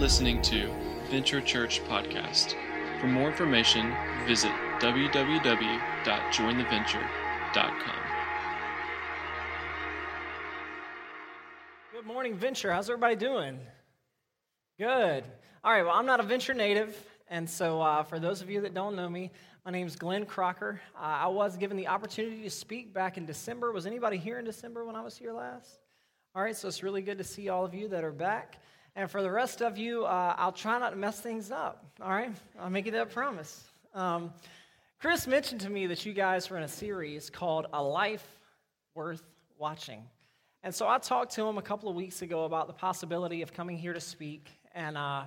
listening to Venture Church Podcast. For more information, visit www.jointheventure.com. Good morning, Venture. How's everybody doing? Good. All right, well, I'm not a Venture native, and so uh, for those of you that don't know me, my name is Glen Crocker. Uh, I was given the opportunity to speak back in December. Was anybody here in December when I was here last? All right, so it's really good to see all of you that are back. And for the rest of you, uh, I'll try not to mess things up. All right, I'll make you that promise. Um, Chris mentioned to me that you guys were in a series called A Life Worth Watching. And so I talked to him a couple of weeks ago about the possibility of coming here to speak. And uh,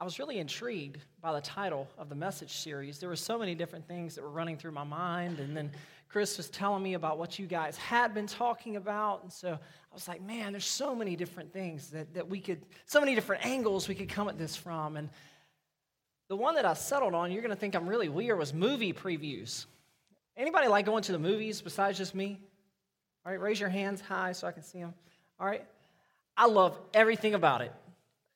I was really intrigued by the title of the message series. There were so many different things that were running through my mind. And then Chris was telling me about what you guys had been talking about. And so I was like, man, there's so many different things that, that we could, so many different angles we could come at this from. And the one that I settled on, you're going to think I'm really weird, was movie previews. Anybody like going to the movies besides just me? All right, raise your hands high so I can see them. All right. I love everything about it.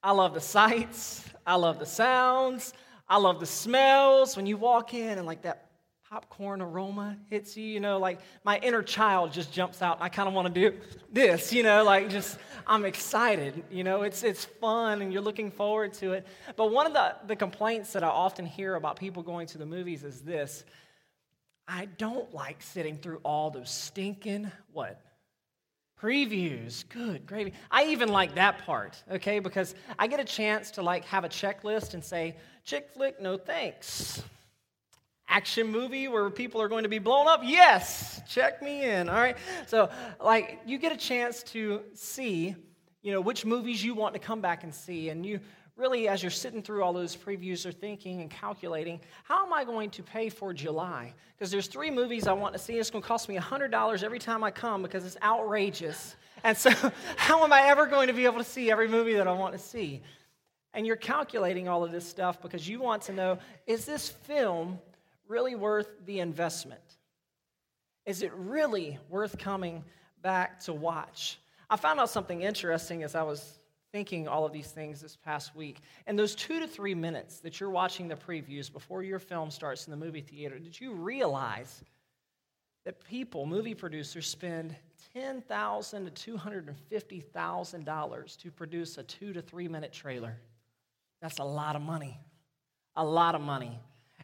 I love the sights. I love the sounds. I love the smells when you walk in and like that popcorn aroma hits you, you know, like my inner child just jumps out. I kind of want to do this, you know, like just I'm excited, you know, it's it's fun and you're looking forward to it. But one of the, the complaints that I often hear about people going to the movies is this. I don't like sitting through all those stinking what? Previews. Good gravy. I even like that part, okay? Because I get a chance to like have a checklist and say, chick flick, no thanks action movie where people are going to be blown up? Yes, check me in. All right. So, like, you get a chance to see, you know, which movies you want to come back and see. And you really, as you're sitting through all those previews, are thinking and calculating, how am I going to pay for July? Because there's three movies I want to see. It's going to cost me $100 every time I come because it's outrageous. And so, how am I ever going to be able to see every movie that I want to see? And you're calculating all of this stuff because you want to know is this film really worth the investment? Is it really worth coming back to watch? I found out something interesting as I was thinking all of these things this past week. And those two to three minutes that you're watching the previews before your film starts in the movie theater, did you realize that people, movie producers, spend $10,000 to $250,000 to produce a two to three minute trailer? That's a lot of money. A lot of money.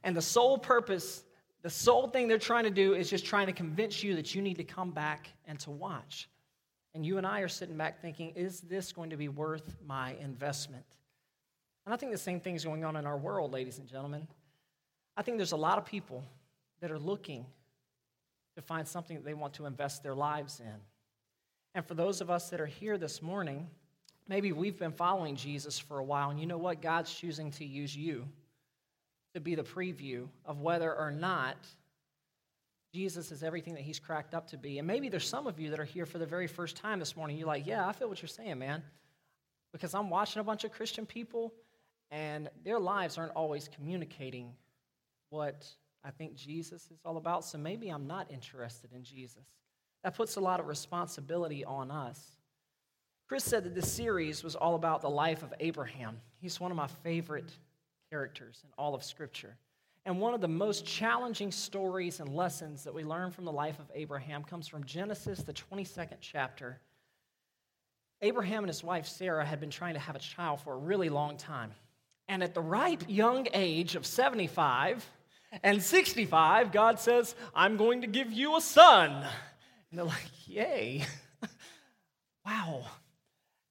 And the sole purpose, the sole thing they're trying to do is just trying to convince you that you need to come back and to watch. And you and I are sitting back thinking, is this going to be worth my investment? And I think the same thing is going on in our world, ladies and gentlemen. I think there's a lot of people that are looking to find something that they want to invest their lives in. And for those of us that are here this morning, maybe we've been following Jesus for a while, and you know what? God's choosing to use you to be the preview of whether or not Jesus is everything that he's cracked up to be. And maybe there's some of you that are here for the very first time this morning. You're like, yeah, I feel what you're saying, man. Because I'm watching a bunch of Christian people, and their lives aren't always communicating what I think Jesus is all about. So maybe I'm not interested in Jesus. That puts a lot of responsibility on us. Chris said that this series was all about the life of Abraham. He's one of my favorite characters in all of Scripture. And one of the most challenging stories and lessons that we learn from the life of Abraham comes from Genesis, the 22nd chapter. Abraham and his wife Sarah had been trying to have a child for a really long time. And at the ripe young age of 75 and 65, God says, I'm going to give you a son. And they're like, Yay. wow.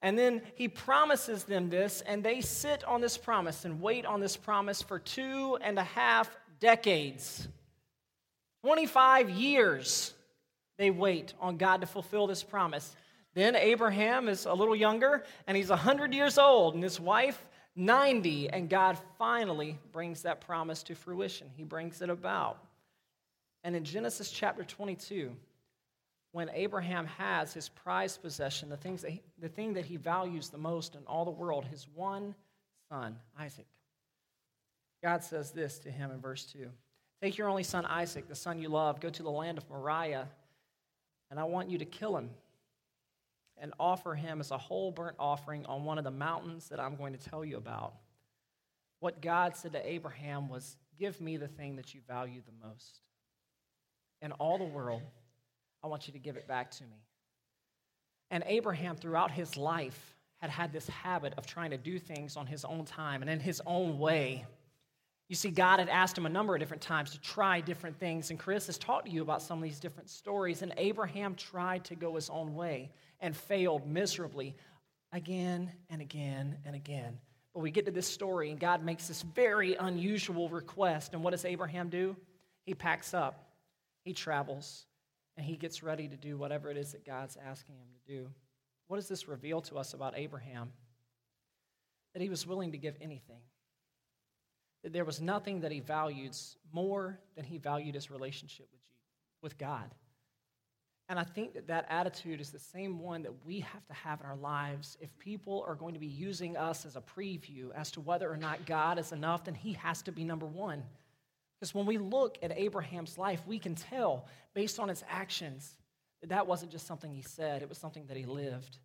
And then he promises them this, and they sit on this promise and wait on this promise for two and a half decades. 25 years they wait on God to fulfill this promise. Then Abraham is a little younger, and he's 100 years old, and his wife, 90, and God finally brings that promise to fruition. He brings it about. And in Genesis chapter 22, when Abraham has his prized possession, the, things that he, the thing that he values the most in all the world, his one son, Isaac. God says this to him in verse 2 Take your only son, Isaac, the son you love, go to the land of Moriah, and I want you to kill him. and offer him as a whole burnt offering on one of the mountains that I'm going to tell you about. What God said to Abraham was, Give me the thing that you value the most. In all the world, I want you to give it back to me. And Abraham, throughout his life, had had this habit of trying to do things on his own time and in his own way. You see, God had asked him a number of different times to try different things, and Chris has talked to you about some of these different stories. And Abraham tried to go his own way and failed miserably again and again and again. But we get to this story, and God makes this very unusual request. And what does Abraham do? He packs up, he travels, and he gets ready to do whatever it is that God's asking him to do. What does this reveal to us about Abraham? That he was willing to give anything. That there was nothing that he valued more than he valued his relationship with, with God. And I think that that attitude is the same one that we have to have in our lives. If people are going to be using us as a preview as to whether or not God is enough, then he has to be number one. Because when we look at Abraham's life, we can tell based on his actions that that wasn't just something he said, it was something that he lived.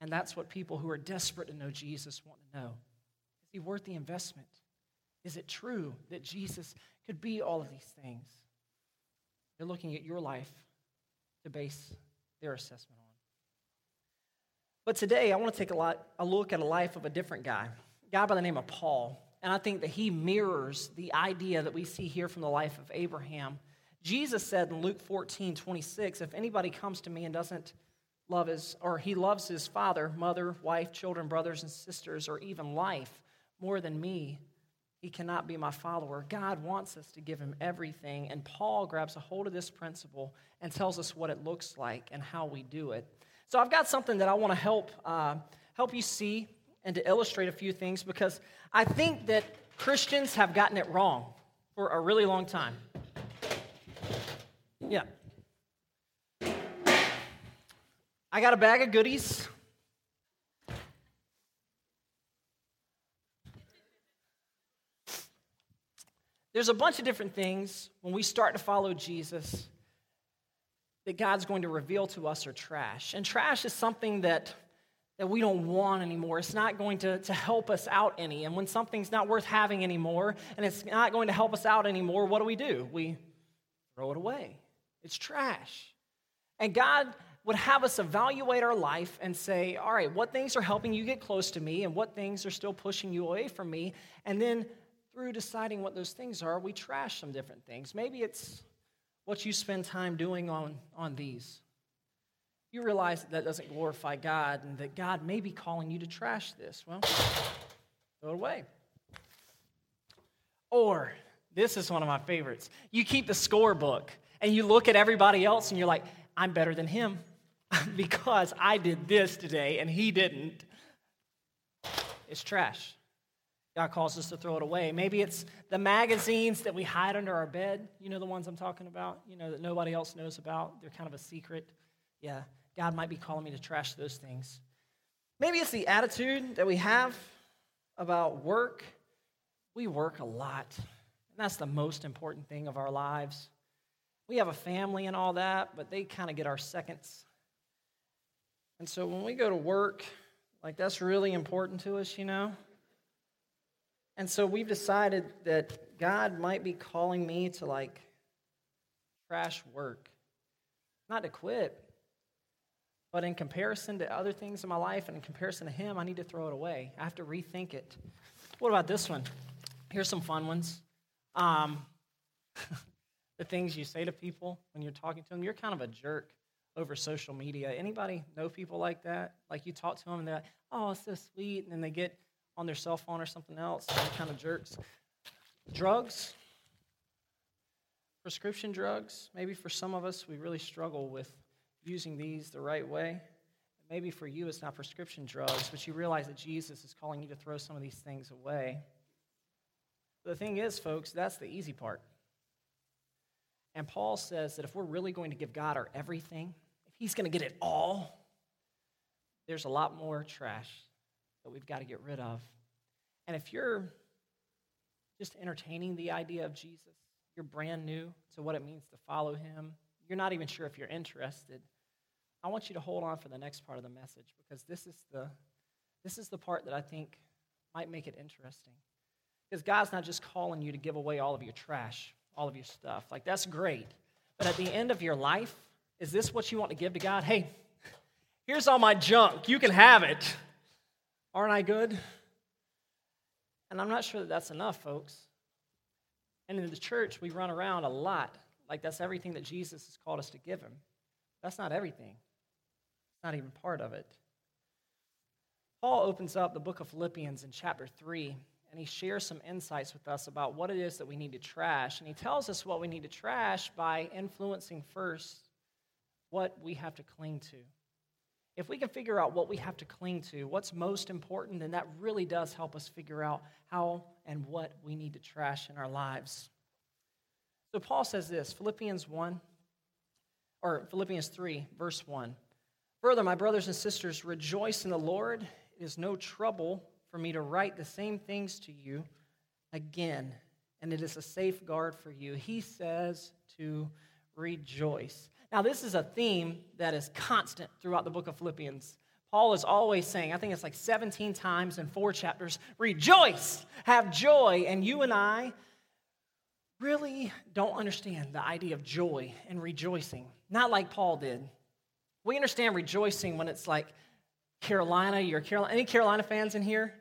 And that's what people who are desperate to know Jesus want to know. Is he worth the investment? Is it true that Jesus could be all of these things? They're looking at your life to base their assessment on. But today, I want to take a, lot, a look at a life of a different guy, a guy by the name of Paul. And I think that he mirrors the idea that we see here from the life of Abraham. Jesus said in Luke 14, 26, if anybody comes to me and doesn't love his, or he loves his father, mother, wife, children, brothers, and sisters, or even life more than me, he cannot be my follower. God wants us to give him everything. And Paul grabs a hold of this principle and tells us what it looks like and how we do it. So I've got something that I want to help, uh, help you see and to illustrate a few things because I think that Christians have gotten it wrong for a really long time. Yeah. I got a bag of goodies. There's a bunch of different things when we start to follow Jesus that God's going to reveal to us are trash. And trash is something that that we don't want anymore. It's not going to, to help us out any. And when something's not worth having anymore and it's not going to help us out anymore, what do we do? We throw it away. It's trash. And God would have us evaluate our life and say, all right, what things are helping you get close to me and what things are still pushing you away from me? And then through deciding what those things are, we trash some different things. Maybe it's what you spend time doing on, on these you realize that, that doesn't glorify God and that God may be calling you to trash this. Well, throw it away. Or, this is one of my favorites. You keep the scorebook and you look at everybody else and you're like, I'm better than him because I did this today and he didn't. It's trash. God calls us to throw it away. Maybe it's the magazines that we hide under our bed. You know the ones I'm talking about? You know, that nobody else knows about. They're kind of a secret. Yeah, God might be calling me to trash those things. Maybe it's the attitude that we have about work. We work a lot, and that's the most important thing of our lives. We have a family and all that, but they kind of get our seconds. And so when we go to work, like that's really important to us, you know? And so we've decided that God might be calling me to like trash work. Not to quit, but in comparison to other things in my life and in comparison to him, I need to throw it away. I have to rethink it. What about this one? Here's some fun ones. Um, the things you say to people when you're talking to them, you're kind of a jerk over social media. Anybody know people like that? Like you talk to them and they're like, oh, it's so sweet. And then they get on their cell phone or something else. They're kind of jerks. Drugs, prescription drugs. Maybe for some of us, we really struggle with using these the right way. Maybe for you, it's not prescription drugs, but you realize that Jesus is calling you to throw some of these things away. But the thing is, folks, that's the easy part. And Paul says that if we're really going to give God our everything, if He's going to get it all, there's a lot more trash that we've got to get rid of. And if you're just entertaining the idea of Jesus, you're brand new to what it means to follow Him, you're not even sure if you're interested I want you to hold on for the next part of the message because this is the, this is the part that I think might make it interesting. Because God's not just calling you to give away all of your trash, all of your stuff. Like, that's great. But at the end of your life, is this what you want to give to God? Hey, here's all my junk. You can have it. Aren't I good? And I'm not sure that that's enough, folks. And in the church, we run around a lot like that's everything that Jesus has called us to give him. That's not everything, not even part of it. Paul opens up the book of Philippians in chapter 3, and he shares some insights with us about what it is that we need to trash. And he tells us what we need to trash by influencing first what we have to cling to. If we can figure out what we have to cling to, what's most important, then that really does help us figure out how and what we need to trash in our lives. So Paul says this Philippians 1, or Philippians 3, verse 1. Further, my brothers and sisters, rejoice in the Lord. It is no trouble for me to write the same things to you again, and it is a safeguard for you. He says to rejoice. Now, this is a theme that is constant throughout the book of Philippians. Paul is always saying, I think it's like 17 times in four chapters, rejoice, have joy. And you and I really don't understand the idea of joy and rejoicing, not like Paul did. We understand rejoicing when it's like Carolina, you're Carolina. Any Carolina fans in here?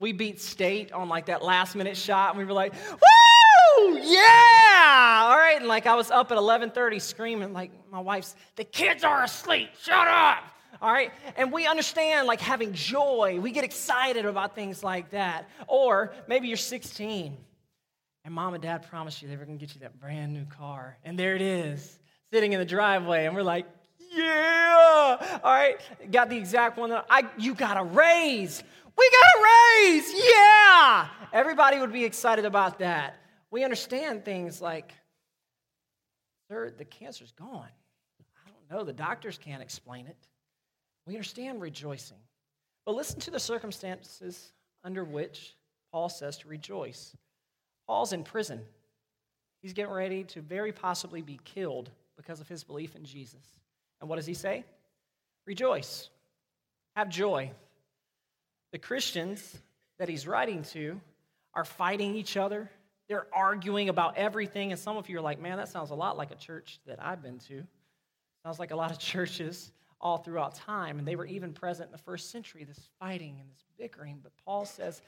We beat state on like that last minute shot, and we were like, woo! Yeah! All right, and like I was up at 11:30 screaming, like my wife's, the kids are asleep, shut up! All right, and we understand like having joy. We get excited about things like that. Or maybe you're 16 and mom and dad promised you they were going to get you that brand new car. And there it is, sitting in the driveway. And we're like, yeah. All right. Got the exact one that I, you got a raise. We got a raise. Yeah. Everybody would be excited about that. We understand things like, sir, the cancer's gone. I don't know. The doctors can't explain it. We understand rejoicing. But listen to the circumstances under which Paul says to rejoice. Paul's in prison. He's getting ready to very possibly be killed because of his belief in Jesus. And what does he say? Rejoice, have joy. The Christians that he's writing to are fighting each other. They're arguing about everything. And some of you are like, man, that sounds a lot like a church that I've been to. Sounds like a lot of churches all throughout time. And they were even present in the first century, this fighting and this bickering. But Paul says,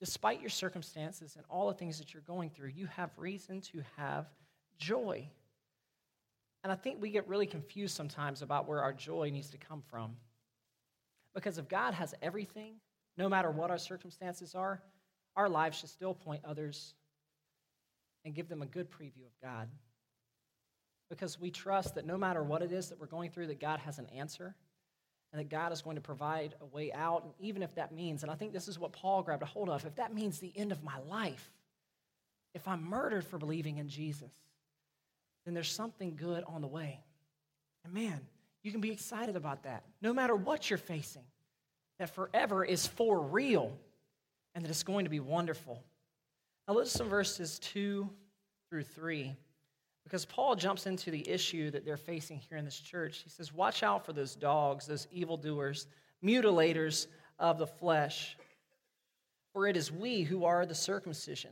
despite your circumstances and all the things that you're going through, you have reason to have joy. And I think we get really confused sometimes about where our joy needs to come from. Because if God has everything, no matter what our circumstances are, our lives should still point others and give them a good preview of God. Because we trust that no matter what it is that we're going through, that God has an answer and that God is going to provide a way out, and even if that means, and I think this is what Paul grabbed a hold of, if that means the end of my life, if I'm murdered for believing in Jesus, then there's something good on the way. And man, you can be excited about that, no matter what you're facing, that forever is for real and that it's going to be wonderful. Now, let's some verses 2 through 3. Because Paul jumps into the issue that they're facing here in this church. He says, Watch out for those dogs, those evildoers, mutilators of the flesh. For it is we who are the circumcision,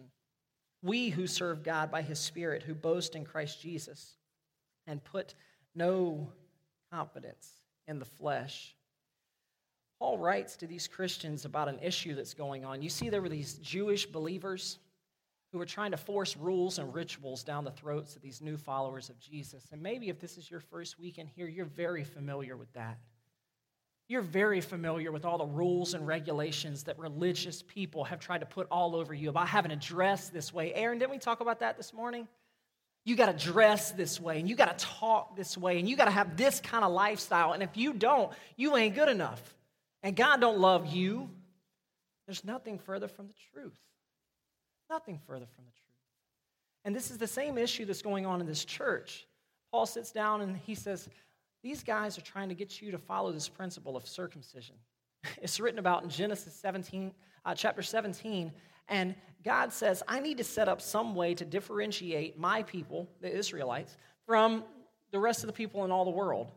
we who serve God by his Spirit, who boast in Christ Jesus, and put no confidence in the flesh. Paul writes to these Christians about an issue that's going on. You see, there were these Jewish believers who were trying to force rules and rituals down the throats of these new followers of Jesus. And maybe if this is your first weekend here, you're very familiar with that. You're very familiar with all the rules and regulations that religious people have tried to put all over you about having to dress this way. Aaron, didn't we talk about that this morning? You got to dress this way, and you got to talk this way, and you got to have this kind of lifestyle. And if you don't, you ain't good enough. And God don't love you. There's nothing further from the truth. Nothing further from the truth. And this is the same issue that's going on in this church. Paul sits down and he says, These guys are trying to get you to follow this principle of circumcision. It's written about in Genesis 17, uh, chapter 17. And God says, I need to set up some way to differentiate my people, the Israelites, from the rest of the people in all the world.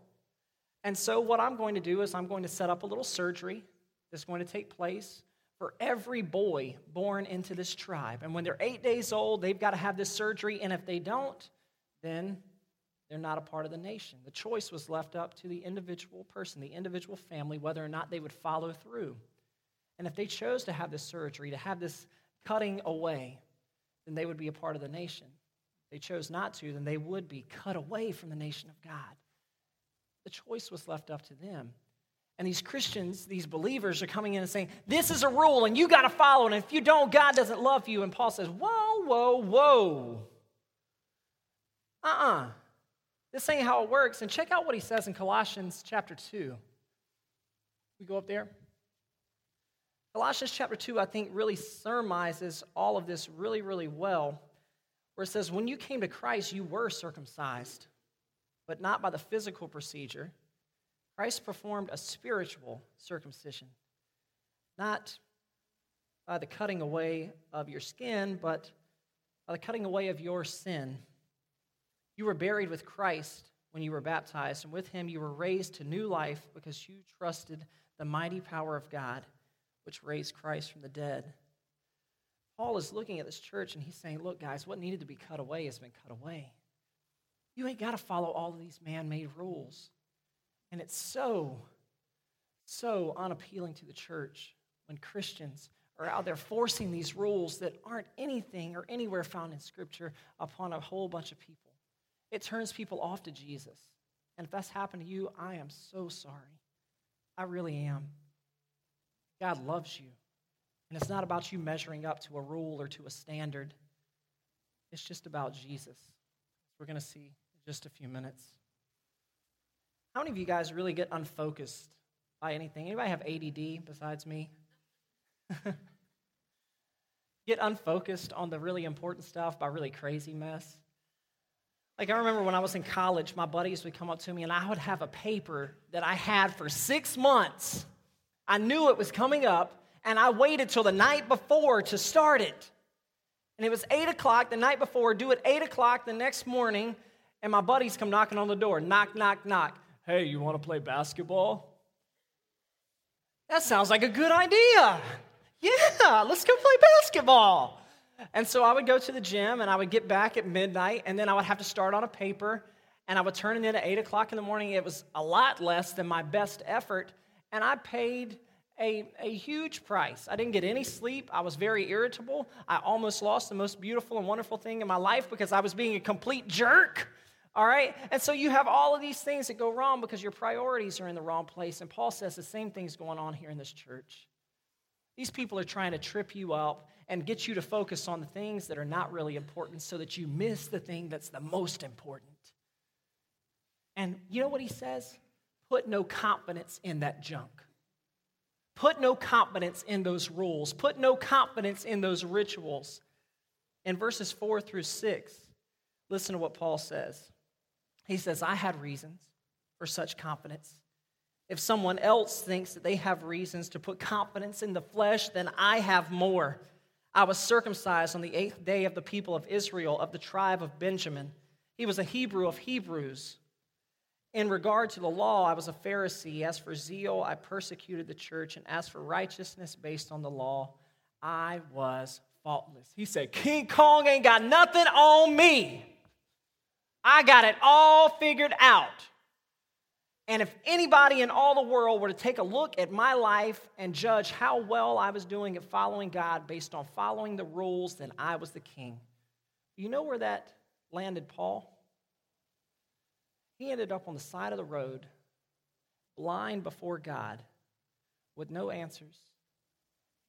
And so, what I'm going to do is I'm going to set up a little surgery that's going to take place for every boy born into this tribe. And when they're eight days old, they've got to have this surgery. And if they don't, then they're not a part of the nation. The choice was left up to the individual person, the individual family, whether or not they would follow through. And if they chose to have this surgery, to have this cutting away, then they would be a part of the nation. If they chose not to, then they would be cut away from the nation of God. The choice was left up to them. And these Christians, these believers, are coming in and saying, This is a rule and you got to follow it. And if you don't, God doesn't love you. And Paul says, Whoa, whoa, whoa. Uh uh-uh. uh This ain't how it works. And check out what he says in Colossians chapter 2. We go up there. Colossians chapter 2, I think, really surmises all of this really, really well, where it says, When you came to Christ, you were circumcised, but not by the physical procedure. Christ performed a spiritual circumcision, not by the cutting away of your skin, but by the cutting away of your sin. You were buried with Christ when you were baptized, and with him you were raised to new life because you trusted the mighty power of God which raised Christ from the dead. Paul is looking at this church and he's saying, Look, guys, what needed to be cut away has been cut away. You ain't got to follow all of these man made rules. And it's so, so unappealing to the church when Christians are out there forcing these rules that aren't anything or anywhere found in Scripture upon a whole bunch of people. It turns people off to Jesus. And if that's happened to you, I am so sorry. I really am. God loves you. And it's not about you measuring up to a rule or to a standard. It's just about Jesus. We're going to see in just a few minutes. How many of you guys really get unfocused by anything? Anybody have ADD besides me? get unfocused on the really important stuff by really crazy mess? Like, I remember when I was in college, my buddies would come up to me and I would have a paper that I had for six months I knew it was coming up, and I waited till the night before to start it. And it was 8 o'clock the night before, do it 8 o'clock the next morning, and my buddies come knocking on the door. Knock, knock, knock. Hey, you want to play basketball? That sounds like a good idea. Yeah, let's go play basketball. And so I would go to the gym and I would get back at midnight, and then I would have to start on a paper, and I would turn it in at 8 o'clock in the morning. It was a lot less than my best effort, and I paid a, a huge price. I didn't get any sleep. I was very irritable. I almost lost the most beautiful and wonderful thing in my life because I was being a complete jerk. All right? And so you have all of these things that go wrong because your priorities are in the wrong place. And Paul says the same thing's going on here in this church. These people are trying to trip you up and get you to focus on the things that are not really important so that you miss the thing that's the most important. And you know what he says? Put no confidence in that junk. Put no confidence in those rules. Put no confidence in those rituals. In verses 4 through 6, listen to what Paul says. He says, I had reasons for such confidence. If someone else thinks that they have reasons to put confidence in the flesh, then I have more. I was circumcised on the eighth day of the people of Israel, of the tribe of Benjamin. He was a Hebrew of Hebrews. In regard to the law, I was a Pharisee. As for zeal, I persecuted the church. And as for righteousness based on the law, I was faultless. He said, King Kong ain't got nothing on me. I got it all figured out. And if anybody in all the world were to take a look at my life and judge how well I was doing at following God based on following the rules, then I was the king. You know where that landed Paul? He ended up on the side of the road, blind before God, with no answers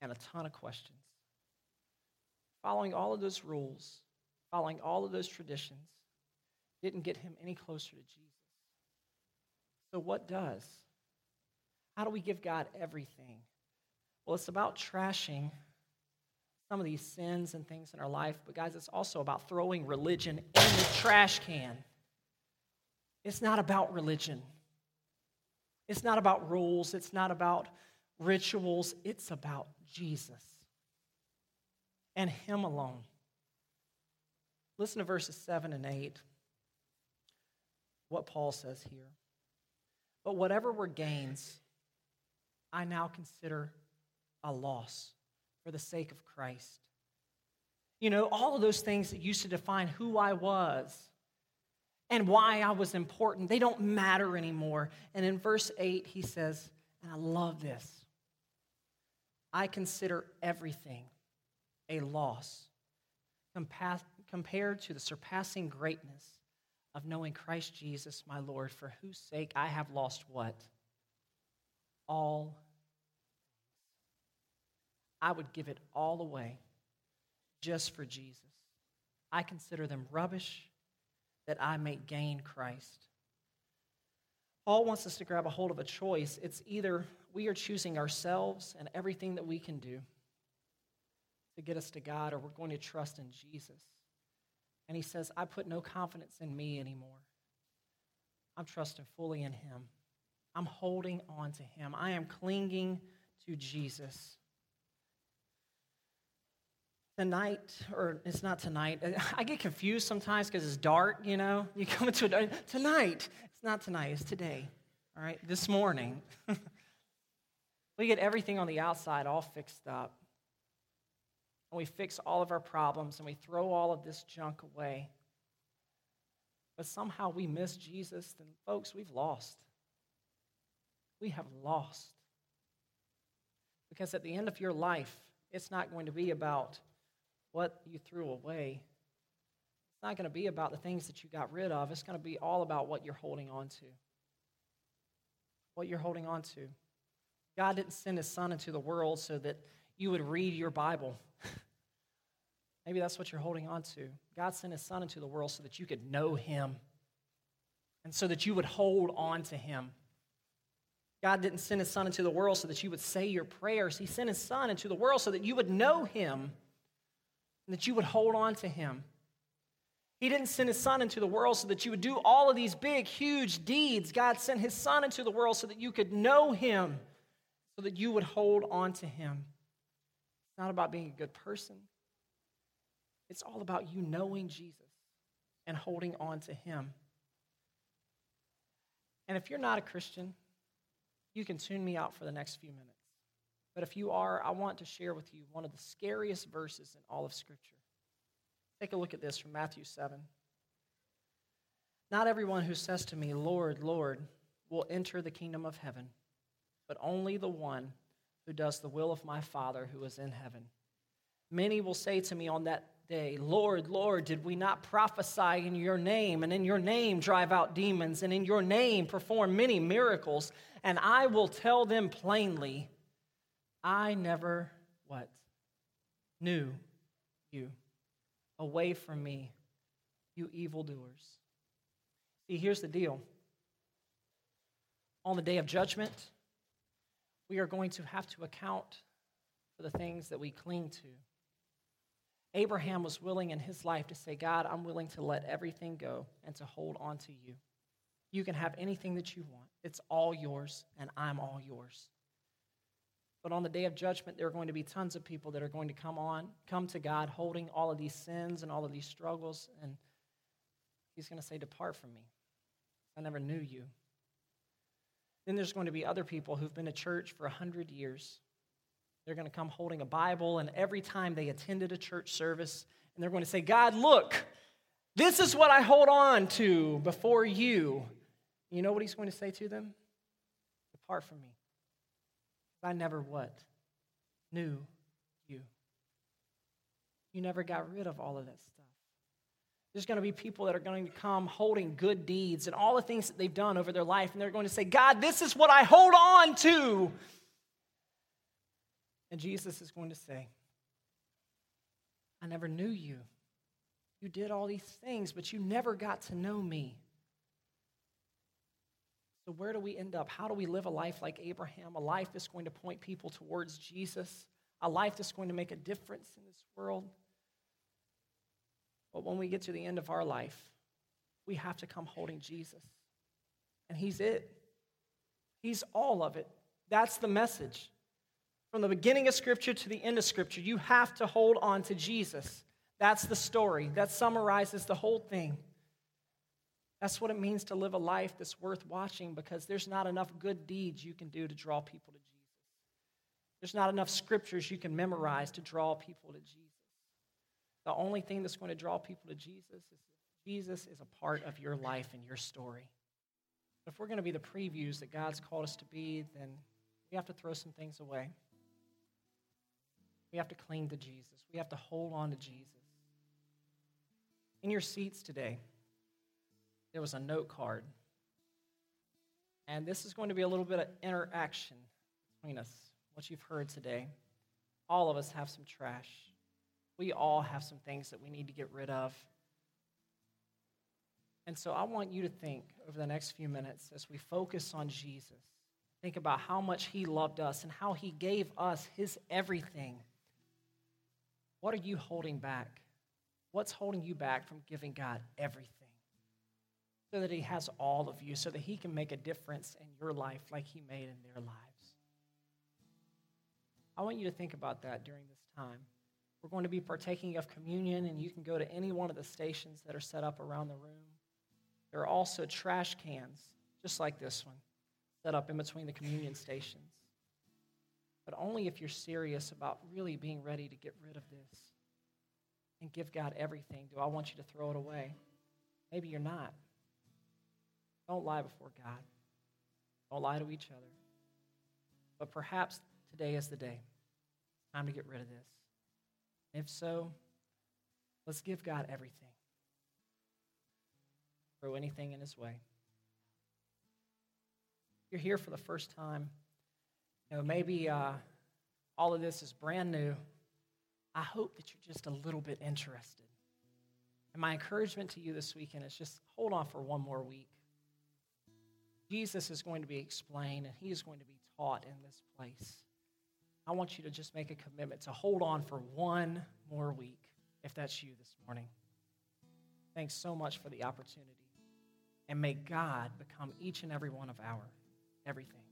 and a ton of questions. Following all of those rules, following all of those traditions, didn't get him any closer to Jesus. So, what does? How do we give God everything? Well, it's about trashing some of these sins and things in our life, but guys, it's also about throwing religion in the trash can. It's not about religion. It's not about rules. It's not about rituals. It's about Jesus and Him alone. Listen to verses 7 and 8, what Paul says here. But whatever were gains, I now consider a loss for the sake of Christ. You know, all of those things that used to define who I was and why I was important, they don't matter anymore. And in verse 8, he says, and I love this I consider everything a loss compared to the surpassing greatness of knowing Christ Jesus, my Lord, for whose sake I have lost what? All. I would give it all away just for Jesus. I consider them rubbish that I may gain Christ. Paul wants us to grab a hold of a choice. It's either we are choosing ourselves and everything that we can do to get us to God, or we're going to trust in Jesus. And he says, I put no confidence in me anymore. I'm trusting fully in him. I'm holding on to him. I am clinging to Jesus. Tonight, or it's not tonight. I get confused sometimes because it's dark, you know. You come into a tonight. It's not tonight, it's today. All right, this morning. we get everything on the outside all fixed up and we fix all of our problems and we throw all of this junk away, but somehow we miss Jesus, then, folks, we've lost. We have lost. Because at the end of your life, it's not going to be about what you threw away. It's not going to be about the things that you got rid of. It's going to be all about what you're holding on to. What you're holding on to. God didn't send his son into the world so that you would read your Bible Maybe that's what you're holding on to. God sent his son into the world so that you could know him and so that you would hold on to him. God didn't send his son into the world so that you would say your prayers. He sent his son into the world so that you would know him and that you would hold on to him. He didn't send his son into the world so that you would do all of these big, huge deeds. God sent his son into the world so that you could know him, so that you would hold on to him. It's not about being a good person, it's all about you knowing Jesus and holding on to him. And if you're not a Christian, you can tune me out for the next few minutes. But if you are, I want to share with you one of the scariest verses in all of Scripture. Take a look at this from Matthew 7. Not everyone who says to me, Lord, Lord, will enter the kingdom of heaven, but only the one who does the will of my Father who is in heaven. Many will say to me on that day, Lord, Lord, did we not prophesy in your name, and in your name drive out demons, and in your name perform many miracles? And I will tell them plainly, I never what? Knew you. Away from me, you evildoers. See, here's the deal. On the day of judgment, we are going to have to account for the things that we cling to. Abraham was willing in his life to say, God, I'm willing to let everything go and to hold on to you. You can have anything that you want, it's all yours, and I'm all yours. But on the day of judgment, there are going to be tons of people that are going to come on, come to God holding all of these sins and all of these struggles, and He's going to say, Depart from me. I never knew you. Then there's going to be other people who've been to church for a hundred years they're going to come holding a Bible, and every time they attended a church service, and they're going to say, God, look, this is what I hold on to before you. You know what he's going to say to them? Depart from me. I never what? Knew you. You never got rid of all of that stuff. There's going to be people that are going to come holding good deeds and all the things that they've done over their life, and they're going to say, God, this is what I hold on to and Jesus is going to say, I never knew you. You did all these things, but you never got to know me. So, where do we end up? How do we live a life like Abraham? A life that's going to point people towards Jesus? A life that's going to make a difference in this world? But when we get to the end of our life, we have to come holding Jesus. And He's it, He's all of it. That's the message. From the beginning of Scripture to the end of Scripture, you have to hold on to Jesus. That's the story. That summarizes the whole thing. That's what it means to live a life that's worth watching because there's not enough good deeds you can do to draw people to Jesus. There's not enough scriptures you can memorize to draw people to Jesus. The only thing that's going to draw people to Jesus is Jesus is a part of your life and your story. If we're going to be the previews that God's called us to be, then we have to throw some things away. We have to cling to Jesus. We have to hold on to Jesus. In your seats today, there was a note card. And this is going to be a little bit of interaction between us, what you've heard today. All of us have some trash. We all have some things that we need to get rid of. And so I want you to think over the next few minutes as we focus on Jesus. Think about how much he loved us and how he gave us his everything. What are you holding back? What's holding you back from giving God everything? So that he has all of you, so that he can make a difference in your life like he made in their lives. I want you to think about that during this time. We're going to be partaking of communion, and you can go to any one of the stations that are set up around the room. There are also trash cans, just like this one, set up in between the communion stations. But only if you're serious about really being ready to get rid of this and give God everything do I want you to throw it away. Maybe you're not. Don't lie before God. Don't lie to each other. But perhaps today is the day. Time to get rid of this. If so, let's give God everything throw anything in his way. You're here for the first time. You know, maybe uh, all of this is brand new. I hope that you're just a little bit interested. And my encouragement to you this weekend is just hold on for one more week. Jesus is going to be explained and he is going to be taught in this place. I want you to just make a commitment to hold on for one more week, if that's you this morning. Thanks so much for the opportunity and may God become each and every one of our everythings.